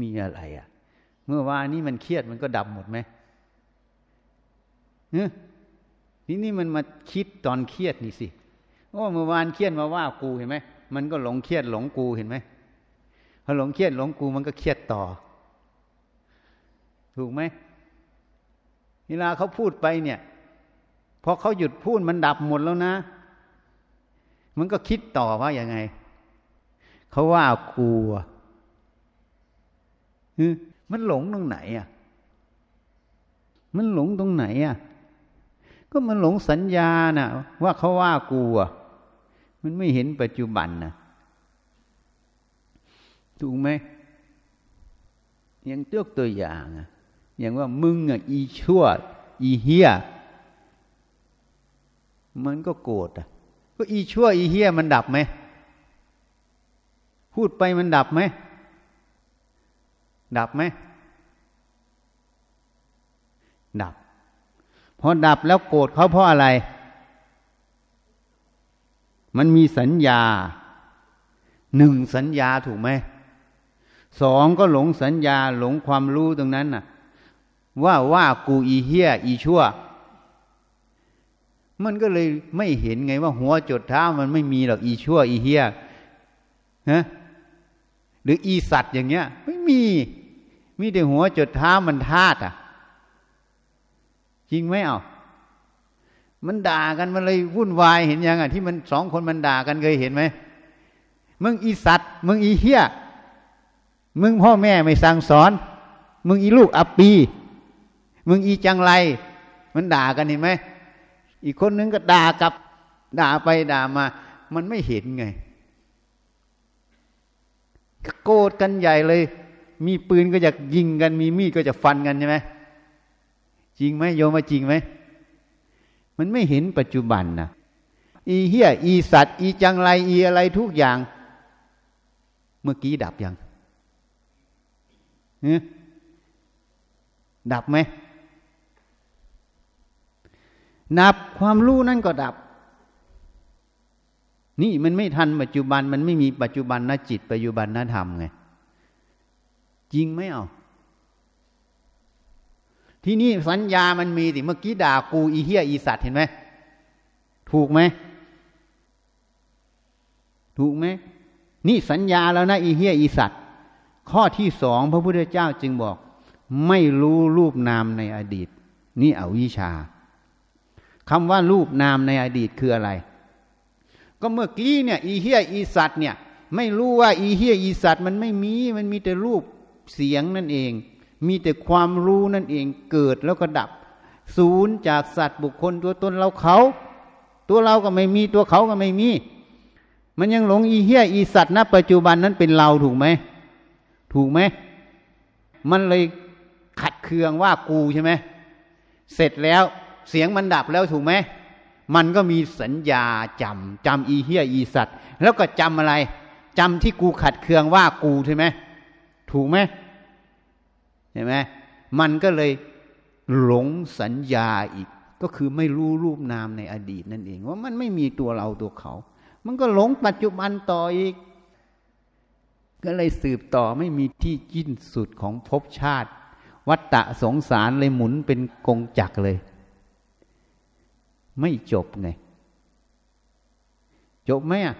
มีอะไรอะ เมื่อวานนี้มันเครียดมันก็ดับหมดไหมเนี่นี่มันมาคิดตอนเครียดนี่สิโอ้เมื่อวานเครียดมาว่ากูเห็นไหมมันก็หลงเครียดหลงกูเห็นไหมพอหลงเครียดหลงกูมันก็เครียดต่อ ถูกไหมเวลาเขาพูดไปเนี่ยพอเขาหยุดพูดมันดับหมดแล้วนะ มันก็คิดต่อว่าอย่างไง เขาว่ากู มันหลงตรงไหนอะ มันหลงตรงไหนอะ ก็มันหลงสัญญาน่ะ ว่าเขาว่ากูอะ มันไม่เห็นปัจจุบันน่ะ ถูกไหมยังเตือกตัวอย่างอะ อย่างว่ามึงอะ อีชั่ว อีเฮียมันก็โกรธอะ ก็อีชั่วอีเฮียมันดับไหม พูดไปมันดับไหม ดับไหม ดับ พอดับแล้วโกรธเขาเพราะอะไร มันมีสัญญา หนึ่งสัญญาถูกไหม สองก็หลงสัญญาหลงความรู้ตรงนั้นน่ะ ว่าว่ากูอีเฮียอีชั่ว มันก็เลยไม่เห็นไงว่าหัวจดเท้ามันไม่มีหรอกอีชั่ว อีเฮียฮะหรืออีสัตว์อย่างเงี้ย ไม่มี มีแต่หัวจดเท้ามันธาตุอะ จริงไหมเอามันด่ากันมันเลยวุ่นวายเห็นยังอะที่มันสองคนมันด่ากันเคยเห็นไหมมึงอีสัตว์มึงอีเฮียมึงพ่อแม่ไม่สั่งสอน มึงอีลูกอับปี มึงอีจังไร มันด่ากันเห็นไหมอีกคนนึงก็ด่ากับด่าไปด่ามา มันไม่เห็นไงโกรธกันใหญ่เลย มีปืนก็จะยิงกัน มีมีดก็จะฟันกันใช่ไหมจริงไหมโยมมาจริงไหมมันไม่เห็นปัจจุบันนะอีเฮียอีสัตว์ อีจังไรอีอะไรทุกอย่าง เมื่อกี้ดับยังดับไหมนับความรู้นั่นก็ดับ นี่มันไม่ทันปัจจุบันมันไม่มีปัจจุบันนะจิตปัจจุบันนะธรรมไง จริงไหมเอา ที่นี่สัญญามันมีสิเมื่อกี้ด่ากูอีเฮียอีสัตว์เห็นไหมถูกไหมถูกไหมนี่สัญญาแล้วนะอีเฮียอีสัตว์ ข้อที่สองพระพุทธเจ้าจึงบอก ไม่รู้รูปนามในอดีต นี่เอาวิชาคำว่ารูปนามในอดีตคืออะไร ก็เมื่อกี้เนี่ย อีเฮียอีสัตว์เนี่ย ไม่รู้ว่าอีเฮียอีสัตว์มันไม่มี มันมีแต่รูป เสียงนั่นเอง มีแต่ความรู้นั่นเองเกิดแล้วก็ดับ ศูนย์จากสัตว์บุคคลตัวตนเราเขา ตัวเราก็ไม่มีตัวเขาก็ไม่มี มันยังหลงอีเฮียอีสัตว์ณปัจจุบันนั้นเป็นเราถูกไหมถูกไหมมันเลยขัดเคืองว่ากูใช่ไหมเสร็จแล้วเสียงมันดับแล้วถูกไหมมันก็มีสัญญาจำจำอีเฮียอีสัตว์ แล้วก็จำอะไรจำที่กูขัดเคืองว่ากูใช่ไหม ถูกไหมเห็นไหมมันก็เลยหลงสัญญาอีก ก็คือไม่รู้รูปนามในอดีตนั่นเอง ว่ามันไม่มีตัวเราตัวเขา มันก็หลงปัจจุบันต่ออีก ก็เลยสืบต่อไม่มีที่จิ้นสุดของภพชาติ วัตตะสงสารเลยหมุนเป็นกงจักเลย ไม่จบไง จบไหมอะ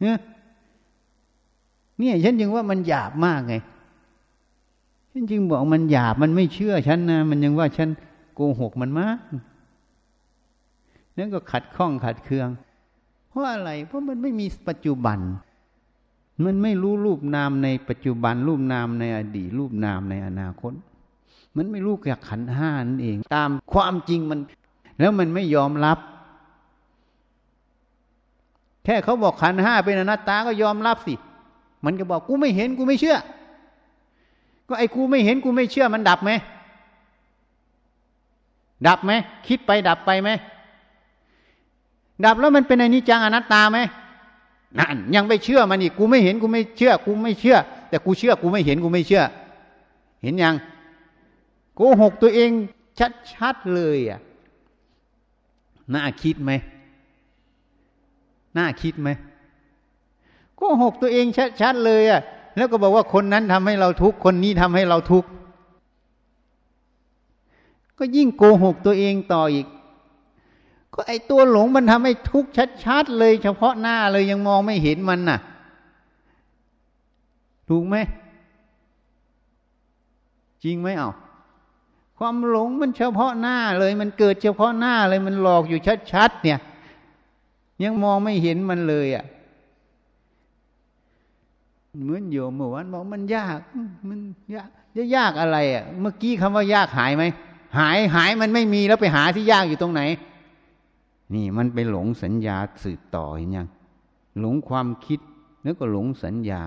เนี่ย เนี่ยฉันจึงว่ามันหยาบมากไงฉันจึงบอกมันหยาบมันไม่เชื่อฉันนะมันยังว่าฉันโกหกมันมากนั่นก็ขัดข้องขัดเคือง เพราะอะไร เพราะมันไม่มีปัจจุบัน มันไม่รู้รูปนามในปัจจุบัน รูปนามในอดีตรูปนามในอนาคต มันไม่รู้แก่ขันห้านั่นเอง ตามความจริงมัน แล้วมันไม่ยอมรับ แค่เขาบอกขันห้าเป็นอนัตตาก็ยอมรับสิ มันก็บอกกูไม่เห็นกูไม่เชื่อ ก็ไอ้กูไม่เห็นกูไม่เชื่อมันดับไหมดับไหมคิดไปดับไปไหมดับแล้วมันเป็นอนิจจังอนัตตาไหมนั่นยังไม่เชื่อมันอีกกูไม่เห็นกูไม่เชื่อ กูไม่เชื่อ แต่กูเชื่อกูไม่เห็นกูไม่เชื่อ เห็นยังโกหกตัวเองชัดๆเลยอะน่าคิดไหมน่าคิดไหม โกหกตัวเองชัดๆเลยอะแล้วก็บอกว่าคนนั้นทำให้เราทุกข์คนนี้ทำให้เราทุกข์ก็ยิ่งโกหกตัวเองต่ออีก ก็ไอตัวหลงมันทำให้ทุกข์ชัดๆเลย เฉพาะหน้าเลยยังมองไม่เห็นมันน่ะ ถูกไหมจริงไหมเอาความหลงมันเฉพาะหน้าเลย มันเกิดเฉพาะหน้าเลยมันหลอกอยู่ชัดๆเนี่ย ยังมองไม่เห็นมันเลยอะ่ะ เหมือนโยมเมื่อวานบอกมันยากมันยากจะยากอะไรอะ่ะ เมื่อกี้คำว่ายากหายไหมหายหายมันไม่มีแล้วไปหาที่ยากอยู่ตรงไหน นี่มันไปหลงสัญญาสืบต่อเห็นยังหลงความคิดแล้วก็หลงสัญญา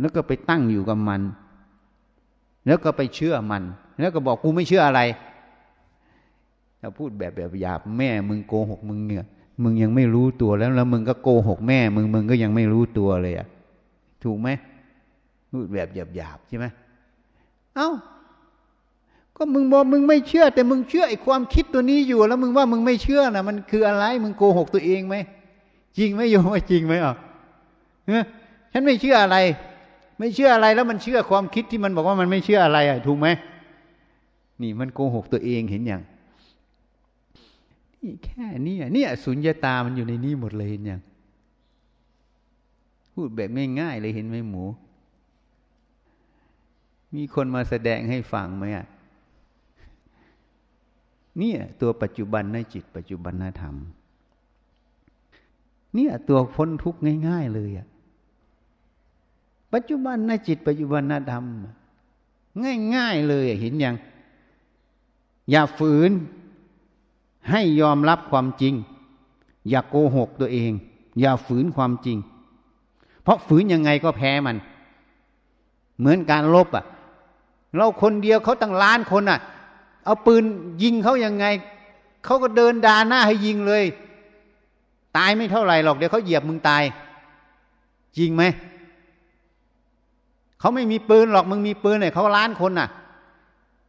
แล้วก็ไปตั้งอยู่กับมัน แล้วก็ไปเชื่อมัน แล้วก็บอกกูไม่เชื่ออะไรถ้าพูดแบบแบบหยาบแม่มึงโกหกมึงเนี่ย มึงยังไม่รู้ตัวแล้ว แล้วมึงก็โกหกแม่ มึงมึงก็ยังไม่รู้ตัวเลยอะถูกไหมพูดแบบหยาบหยาบใช่ไหมเอา้า ก็มึงบอกมึงไม่เชื่อ แต่มึงเชื่อไอ้ความคิดตัวนี้อยู่ แล้วมึงว่ามึงไม่เชื่อนะมันคืออะไร มึงโกหกตัวเองไหมจริงไหมโยมว่าจริงไหมอะฉันไม่เชื่ออะไร ไม่เชื่ออะไรแล้วมันเชื่อความคิดที่มันบอกว่ามันไม่เชื่ออะไรอะ ถูกไหมนี่มันโกหกตัวเองเห็นอย่าง แค่นี้เนี่ยสุญญาตามันอยู่ในนี้หมดเลยเห็นย่างพูดแบบง่ายๆเลยเห็นไหมหมู มีคนมาแสดงให้ฟังไหมอะเนี่ยตัวปัจจุบันในจิตปัจจุบันธรรม เนี่ยตัวพ้นทุกข์ง่าย ๆ เลยอะปัจจุบันในจิตปัจจุบันธรรม ง่าย ๆ เลยเห็นยัง อย่าฝืน ให้ยอมรับความจริง อย่าโกหกตัวเอง อย่าฝืนความจริง เพราะฝืนยังไงก็แพ้มัน เหมือนการลบอะ เราคนเดียวเขาตั้งล้านคนอะ เอาปืนยิงเขายังไงเขาก็เดินดาหน้าให้ยิงเลย ตายไม่เท่าไหร่หรอกเดี๋ยวเขาเหยียบมึงตาย จริงไหมเขาไม่มีปืนหรอกมึงมีปืนเนี่ยเขาล้านคนน่ะ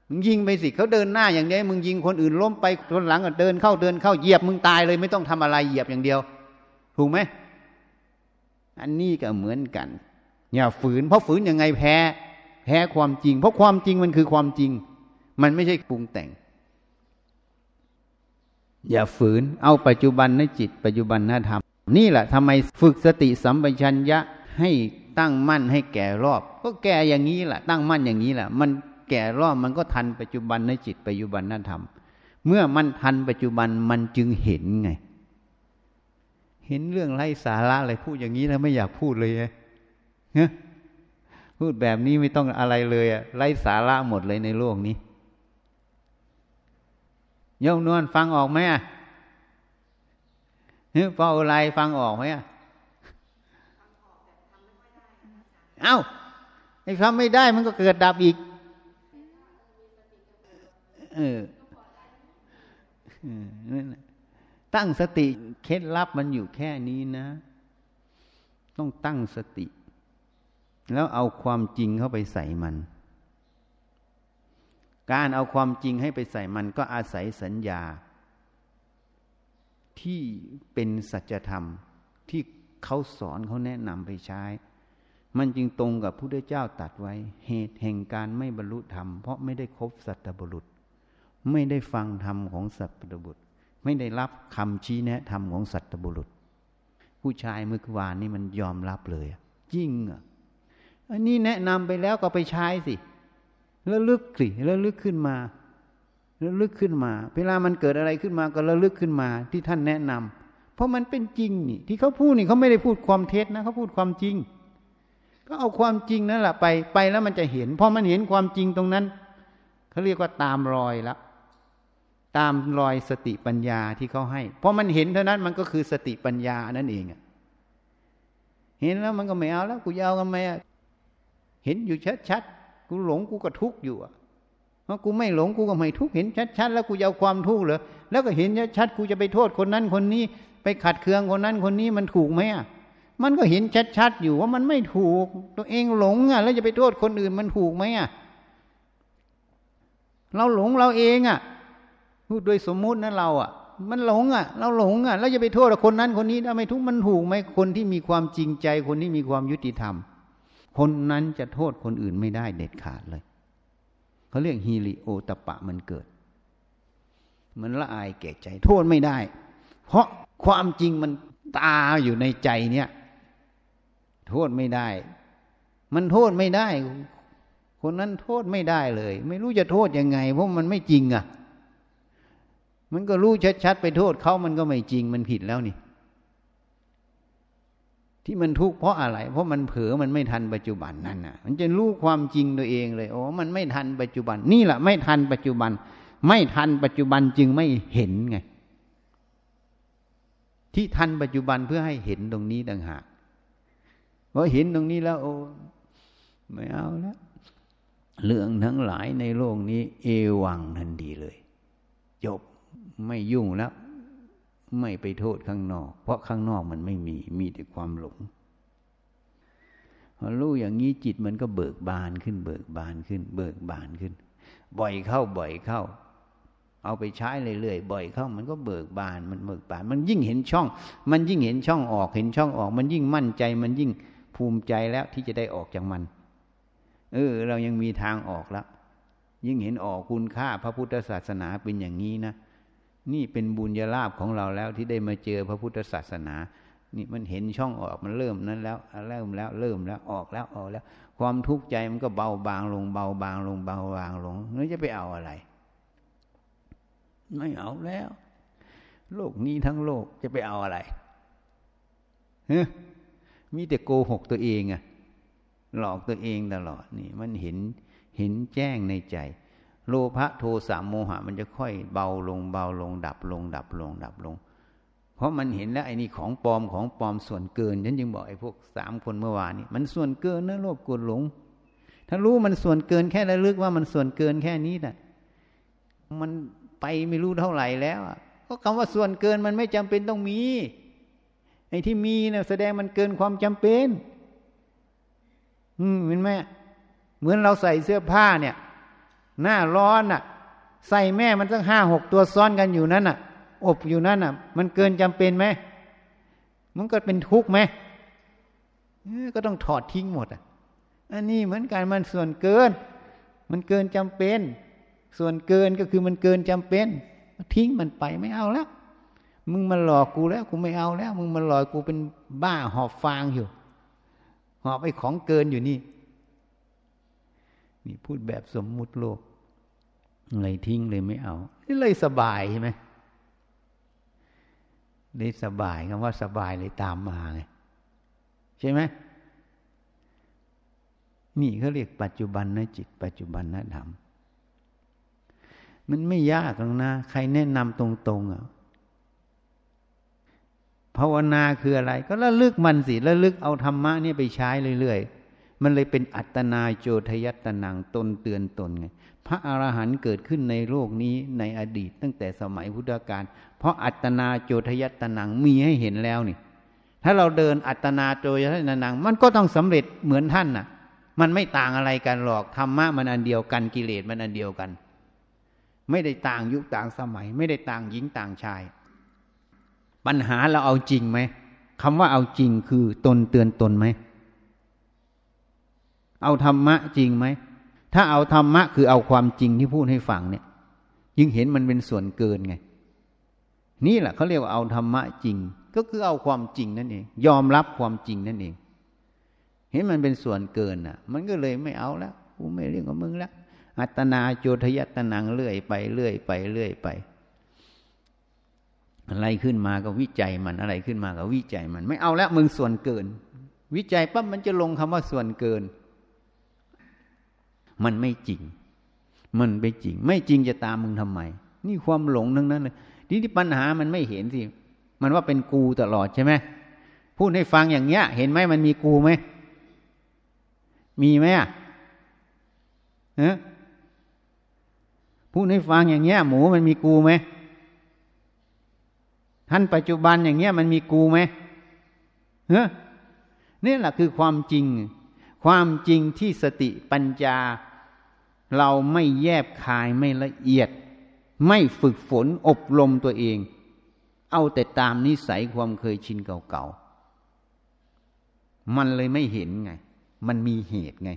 มึงยิงไปสิเขาเดินหน้าอย่างนี้มึงยิงคนอื่นล้มไปคนหลังก็เดินเข้าเดินเข้าเหยียบมึงตายเลยไม่ต้องทำอะไรเหยียบอย่างเดียว ถูกไหมอันนี้ก็เหมือนกัน อย่าฝืน เพราะฝืนยังไงแพ้ แพ้ความจริง เพราะความจริงมันคือความจริง มันไม่ใช่ปรุงแต่ง อย่าฝืน เอาปัจจุบันในจิต ปัจจุบันนธรรม นี่แหละทำไมฝึกสติสัมปชัญญะให้ตั้งมั่นให้แก่รอบ ก็แก่อย่างนี้แหละตั้งมั่นอย่างนี้แหละมัน แก่รอบมันก็ทันปัจจุบันในจิตปัจจุบันนธรรมเมื่อมันทันปัจจุบันมันจึงเห็นไง เห็นเรื่องไร้สาระอะไรพูดอย่างนี้แล้วไม่อยากพูดเลยเฮ้พูดแบบนี้ไม่ต้องอะไรเลยอะไร้สาระหมดเลยในโลกนี้โยมนวลฟังออกไหมอะเฮ้ยเฝ้าอะไรฟังออกไหมอะเอ้าไอ้ทำไม่ได้มันก็เกิดดับอีก เออตั้งสติเคล็ดลับมันอยู่แค่นี้นะ ต้องตั้งสติ แล้วเอาความจริงเข้าไปใส่มัน การเอาความจริงให้ไปใส่มันก็อาศัยสัญญา ที่เป็นสัจธรรมที่เขาสอนเขาแนะนำไปใช้ มันจึงตรงกับพุทธเจ้าตัดไว้ เหตุแห่งการไม่บรรลุธรรม เพราะไม่ได้คบสัตบุรุษ ไม่ได้ฟังธรรมของสัตบุตร ไม่ได้รับคำชี้แนะธรรมของสัตบุรุษ ผู้ชายเมื่อวานนี่มันยอมรับเลยจริงอะอันนี้แนะนำไปแล้วก็ไปใช้สิระลึกสิระลึกขึ้นมาระลึกขึ้นมา เวลามันเกิดอะไรขึ้นมาก็ระลึกขึ้นมาที่ท่านแนะนำเพราะมันเป็นจริงนี่ที่เขาพูดนี่เขาไม่ได้พูดความเท็จนะเขาพูดความจริง ก็เอาความจริงนั่นแหละไปไปแล้วมันจะเห็นพอมันเห็นความจริงตรงนั้นเขาเรียกว่าตามรอยละ ตามรอยสติปัญญาที่เขาให้พอมันเห็นเท่านั้นมันก็คือสติปัญญานั่นเองเห็นแล้วมันก็ไม่เอาแล้ว กูยาวกันไหมเห็นอยู่ชัดๆกูหลงกูก็ทุกข์อยู่อะเพราะกูไม่หลงกูก็ไม่ทุกข์เห็นชัดๆแล้วกูจะเอาความทุกข์เหรอแล้วก็เห็นชัดๆกูจะไปโทษคนนั้นคนนี้ ไปขัดเคืองคนนั้นคนนี้มันถูกไหมอะมันก็เห็นชัดๆอยู่ว่ามันไม่ถูก ตัวเองหลงอะ แล้วจะไปโทษคนอื่นมันถูกไหมอะ เราหลงเราเองอะ พูดโดยสมมุตินะเราอะ มันหลงอะ เราหลงอะเราจะไปโทษคนนั้นคนนี้ทำไมทุกมันถูกไหมคนที่มีความจริงใจ คนที่มีความยุติธรรม คนนั้นจะโทษคนอื่นไม่ได้เด็ดขาดเลยเขาเรียกฮีริโอตปะมันเกิด มันละอายแก่ใจ โทษไม่ได้ เพราะความจริงมันตาอยู่ในใจเนี่ย โทษไม่ได้ มันโทษไม่ได้ คนนั้นโทษไม่ได้เลย ไม่รู้จะโทษยังไง เพราะมันไม่จริงอะ มันก็รู้ชัดๆไปโทษเขามันก็ไม่จริงมันผิดแล้วนี่ ที่มันทุกข์เพราะอะไร เพราะมันเผลอมันไม่ทันปัจจุบันนั่นน่ะ มันจะรู้ความจริงตัวเองเลยโอ้มันไม่ทันปัจจุบัน นี่แหละไม่ทันปัจจุบัน ไม่ทันปัจจุบันจึงไม่เห็นไง ที่ทันปัจจุบันเพื่อให้เห็นตรงนี้ต่างหากพอเห็นตรงนี้แล้ว โอ้ไม่เอาแล้วเรื่องทั้งหลายในโลกนี้ เอวังทันดีเลย จบ ไม่ยุ่งแล้ว ไม่ไปโทษข้างนอก เพราะข้างนอกมันไม่มี มีแต่ความหลงพอรู้อย่างนี้จิตมันก็เบิกบานขึ้น เบิกบานขึ้น เบิกบานขึ้น บ่อยเข้าบ่อยเข้า เอาไปใช้เรื่อยๆบ่อยเข้า มันก็เบิกบานมันเบิกบาน มันยิ่งเห็นช่อง มันยิ่งเห็นช่องออกเห็นช่องออก มันยิ่งมั่นใจ มันยิ่งภูมิใจแล้วที่จะได้ออกจากมัน เออ เรายังมีทางออกแล้วยิ่งเห็นออกคุณค่าพระพุทธศาสนาเป็นอย่างนี้นะ นี่เป็นบุญญาลาภของเราแล้วที่ได้มาเจอพระพุทธศาสนา นี่มันเห็นช่องออกมันเริ่มนั้นแล้วเริ่มแล้วเริ่มแล้วออกแล้วออกแล้ว ความทุกข์ใจมันก็เบาบางลงเบาบางลงเบาบางลงแล้วจะไปเอาอะไร ไม่เอาแล้ว โลกนี้ทั้งโลกจะไปเอาอะไรเฮ้มีแต่โกหกตัวเองอะหลอกตัวเองตลอดนี่มันเห็นเห็นแจ้งในใจ โลภะโทสะโมหะ มันจะค่อยเบาลงเบาลง ดับลง ดับลง ดับลง เพราะมันเห็นแล้วไอ้นี่ของปลอมของปลอมส่วนเกินฉันจึงบอกไอ้พวกสามคนเมื่อวานนี้มันส่วนเกินนะโลภโกรธหลง ถ้ารู้มันส่วนเกินแค่ระลึกว่ามันส่วนเกินแค่นี้น่ะมันไปไม่รู้เท่าไหร่แล้วก็คำว่าส่วนเกินมันไม่จำเป็นต้องมีไอ้ที่มีนี่ยแสดงมันเกินความจำเป็น อืมเห็นไหมเหมือนเราใส่เสื้อผ้าเนี่ย หน้าร้อนอะ ใส่แม่มันตั้งห้าหกตัวซ้อนกันอยู่นั่นอะ อบอยู่นั่นอะ มันเกินจำเป็นไหมมันก็เป็นทุกข์ไหมก็ต้องถอดทิ้งหมดอะ อันนี้เหมือนกันมันส่วนเกิน มันเกินจำเป็น ส่วนเกินก็คือมันเกินจำเป็น ทิ้งมันไปไม่เอาแล้ว มึงมาหลอกกูแล้ว กูไม่เอาแล้ว มึงมาหลอกกูเป็นบ้าหอบฟางอยู่ หอบไอ้ของเกินอยู่นี่ นี่พูดแบบสมมุติโลกเลยทิ้งเลยไม่เอา นี่เลยสบายใช่ไหมเลยสบายคำว่าสบายเลยตามมาไงใช่ไหมนี่เขาเรียกปัจจุบันนะจิต ปัจจุบันนะธรรมมันไม่ยากหรอกนะ ใครแนะนำตรงๆอะภาวนาคืออะไร ก็ระลึกมันสิระลึกเอาธรรมะนี่ไปใช้เรื่อยๆ มันเลยเป็นอัตนาโจทยัตนังตนเตือนตนไงพระอรหันต์เกิดขึ้นในโลกนี้ในอดีต ตั้งแต่สมัยพุทธกาลเพราะอัตนาโจทยัตนังมีให้เห็นแล้วนี่ ถ้าเราเดินอัตนาโจทยัตนัง มันก็ต้องสำเร็จเหมือนท่านน่ะ มันไม่ต่างอะไรกันหรอกธรรมะมันอันเดียวกันกิเลสมันอันเดียวกัน ไม่ได้ต่างยุคต่างสมัย ไม่ได้ต่างหญิงต่างชาย ปัญหาเราเอาจริงไหมคำว่าเอาจริงคือตนเตือนตนไหม เอาธรรมะจริงไหม ถ้าเอาธรรมะคือเอาความจริงที่พูดให้ฟังเนี่ย ยิ่งเห็นมันเป็นส่วนเกินไง นี่แหละเขาเรียกว่าเอาธรรมะจริง ก็คือเอาความจริงนั่นเอง ยอมรับความจริงนั่นเอง เห็นมันเป็นส่วนเกินอะ มันก็เลยไม่เอาแล้วกูไม่เรียกกับมึงแล้วอัตนาโจทยตนังเลื่อยไปเลื่อยไปเลื่อยไป อะไรขึ้นมาก็วิจัยมันอะไรขึ้นมาก็วิจัยมัน ไม่เอาแล้วมึงส่วนเกิน วิจัยปั๊บมันจะลงคำว่าส่วนเกิน มันไม่จริง มันไม่จริง ไม่จริงจะตามมึงทำไม นี่ความหลงทั้งนั้นเลยทีนี้ปัญหามันไม่เห็นสิ มันว่าเป็นกูตลอดใช่ไหมพูดให้ฟังอย่างเงี้ย เห็นไหมมันมีกูไหม มีไหมอะเออพูดให้ฟังอย่างเงี้ย หมูมันมีกูไหมท่านปัจจุบันอย่างเงี้ยมันมีกูไหมเฮ้นี่ยแหละคือความจริง ความจริงที่สติปัญญา เราไม่แยบคายไม่ละเอียด ไม่ฝึกฝนอบรมตัวเอง เอาแต่ตามนิสัยความเคยชินเก่าๆ มันเลยไม่เห็นไง มันมีเหตุไง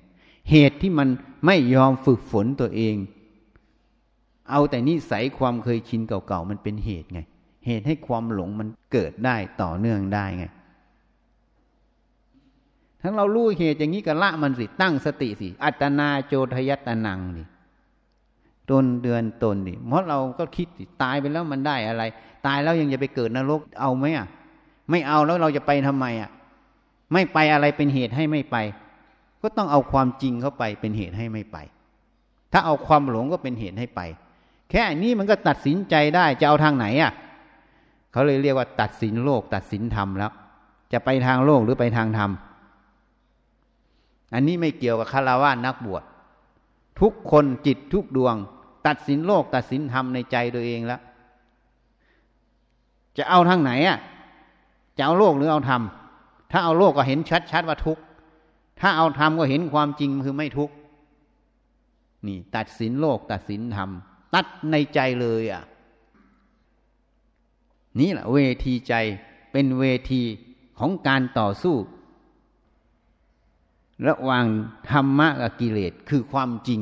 เหตุที่มันไม่ยอมฝึกฝนตัวเอง เอาแต่นิสัยความเคยชินเก่าๆ มันเป็นเหตุไง เหตุให้ความหลงมันเกิดได้ต่อเนื่องได้ไง ทั้งเรารู้เหตุอย่างนี้ก็ละมันสิ ตั้งสติสิ อัตนาโจทยัตนังดิตนเดือนตนดิเพราะเราก็คิดสิตายไปแล้วมันได้อะไร ตายแล้วยังจะไปเกิดนรกเอาไหมอะ ไม่เอาแล้วเราจะไปทำไมอะ ไม่ไปอะไรเป็นเหตุให้ไม่ไป ก็ต้องเอาความจริงเข้าไปเป็นเหตุให้ไม่ไป ถ้าเอาความหลงก็เป็นเหตุให้ไป แค่นี้มันก็ตัดสินใจได้จะเอาทางไหนอะ เขาเลยเรียกว่าตัดสินโลก ตัดสินธรรมแล้ว จะไปทางโลกหรือไปทางธรรม อันนี้ไม่เกี่ยวกับคารวะนักบวชทุกคนจิตทุกดวง ตัดสินโลกตัดสินธรรมในใจตัวเองแล้ว จะเอาทางไหนอะจะเอาโลกหรือเอาธรรมถ้าเอาโลกก็เห็นชัดๆว่าทุกถ้าเอาธรรมก็เห็นความจริงคือไม่ทุกนี่ ตัดสินโลก ตัดสินธรรมตัดในใจเลยอะ นี่แหละเวทีใจเป็นเวทีของการต่อสู้ ระหว่างธรรมะกับกิเลสคือความจริง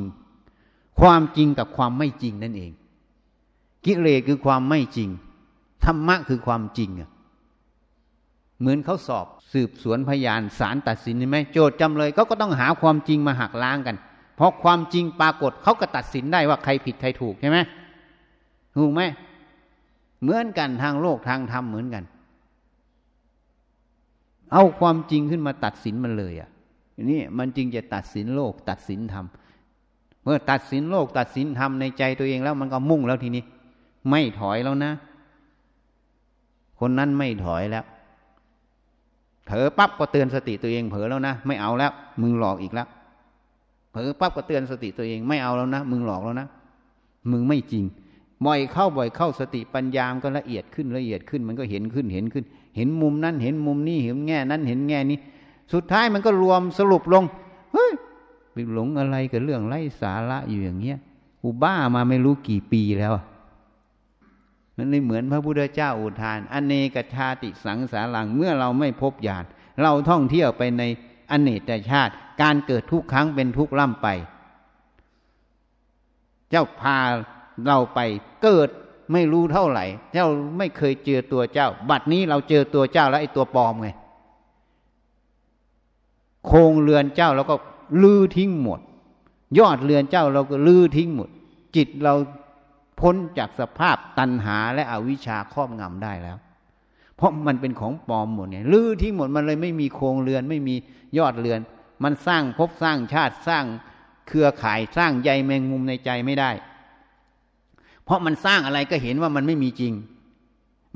ความจริงกับความไม่จริงนั่นเอง กิเลสคือความไม่จริง ธรรมะคือความจริงอะเหมือนเขาสอบสืบสวนพยานสารตัดสินใช่ไหมโจทย์จำเลยเขาก็ต้องหาความจริงมาหักล้างกัน เพราะความจริงปรากฏเขาก็ตัดสินได้ว่าใครผิดใครถูกใช่ไหมถูกไหมเหมือนกันทางโลกทางธรรมเหมือนกัน เอาความจริงขึ้นมาตัดสินมันเลยอะ่ะ นี่มันจึงจะตัดสินโลก ตัดสินธรรมเมื่อตัดสินโลก ตัดสินธรรมในใจตัวเองแล้วมันก็มุ่งแล้วทีนี้ ไม่ถอยแล้วนะ คนนั้นไม่ถอยแล้วเผลอปั๊บก็เตือนสติตัวเองเผลอแล้วนะไม่เอาแล้ว มึงหลอกอีกแล้วเผลอปั๊บก็เตือนสติตัวเองไม่เอาแล้วนะมึงหลอกแล้วนะมึงไม่จริงบ่อยเข้าบ่อยเข้าสติปัญญามก็ละเอียดขึ้นละเอียดขึ้น มันก็เห็นขึ้นเห็นขึ้น เห็นมุมนั้นเห็นมุมนี้เห็นแง่นั้นเห็นแง่นี้ สุดท้ายมันก็รวมสรุปลง เฮ้ยไปหลงอะไรกับเรื่องไร้สาระอยู่อย่างเงี้ยอุบ้ามาไม่รู้กี่ปีแล้ว มันเลยเหมือนพระพุทธเจ้าอุทาน อเนกชาติสังสารัง เมื่อเราไม่พบญาณเราท่องเที่ยวไปในอเนกชาติ การเกิดทุกครั้งเป็นทุกล่ำไป เจ้าพาเราไปเกิดไม่รู้เท่าไหร่ เจ้าไม่เคยเจอตัวเจ้า บัดนี้เราเจอตัวเจ้าแล้วไอ้ตัวปลอมไง โครงเรือนเจ้าเราก็ลื้อทิ้งหมด ยอดเรือนเจ้าเราก็ลื้อทิ้งหมด จิตเราพ้นจากสภาพตัณหาและอวิชชาครอบงำได้แล้ว เพราะมันเป็นของปลอมหมดเนี่ยลื้อทิ้งหมดมันเลยไม่มีโครงเรือนไม่มียอดเรือน มันสร้างภพสร้างชาติสร้างเครือข่ายสร้างใยแมงมุมในใจไม่ได้ เพราะมันสร้างอะไรก็เห็นว่ามันไม่มีจริง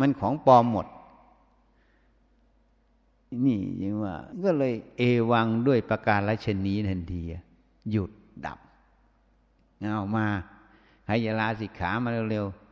มันของปลอมหมด นี่ยังว่า ก็เลยเอวังด้วยประการละชนีทันทีหยุดดับเอามาใครจะลาสิกขามาเร็วๆ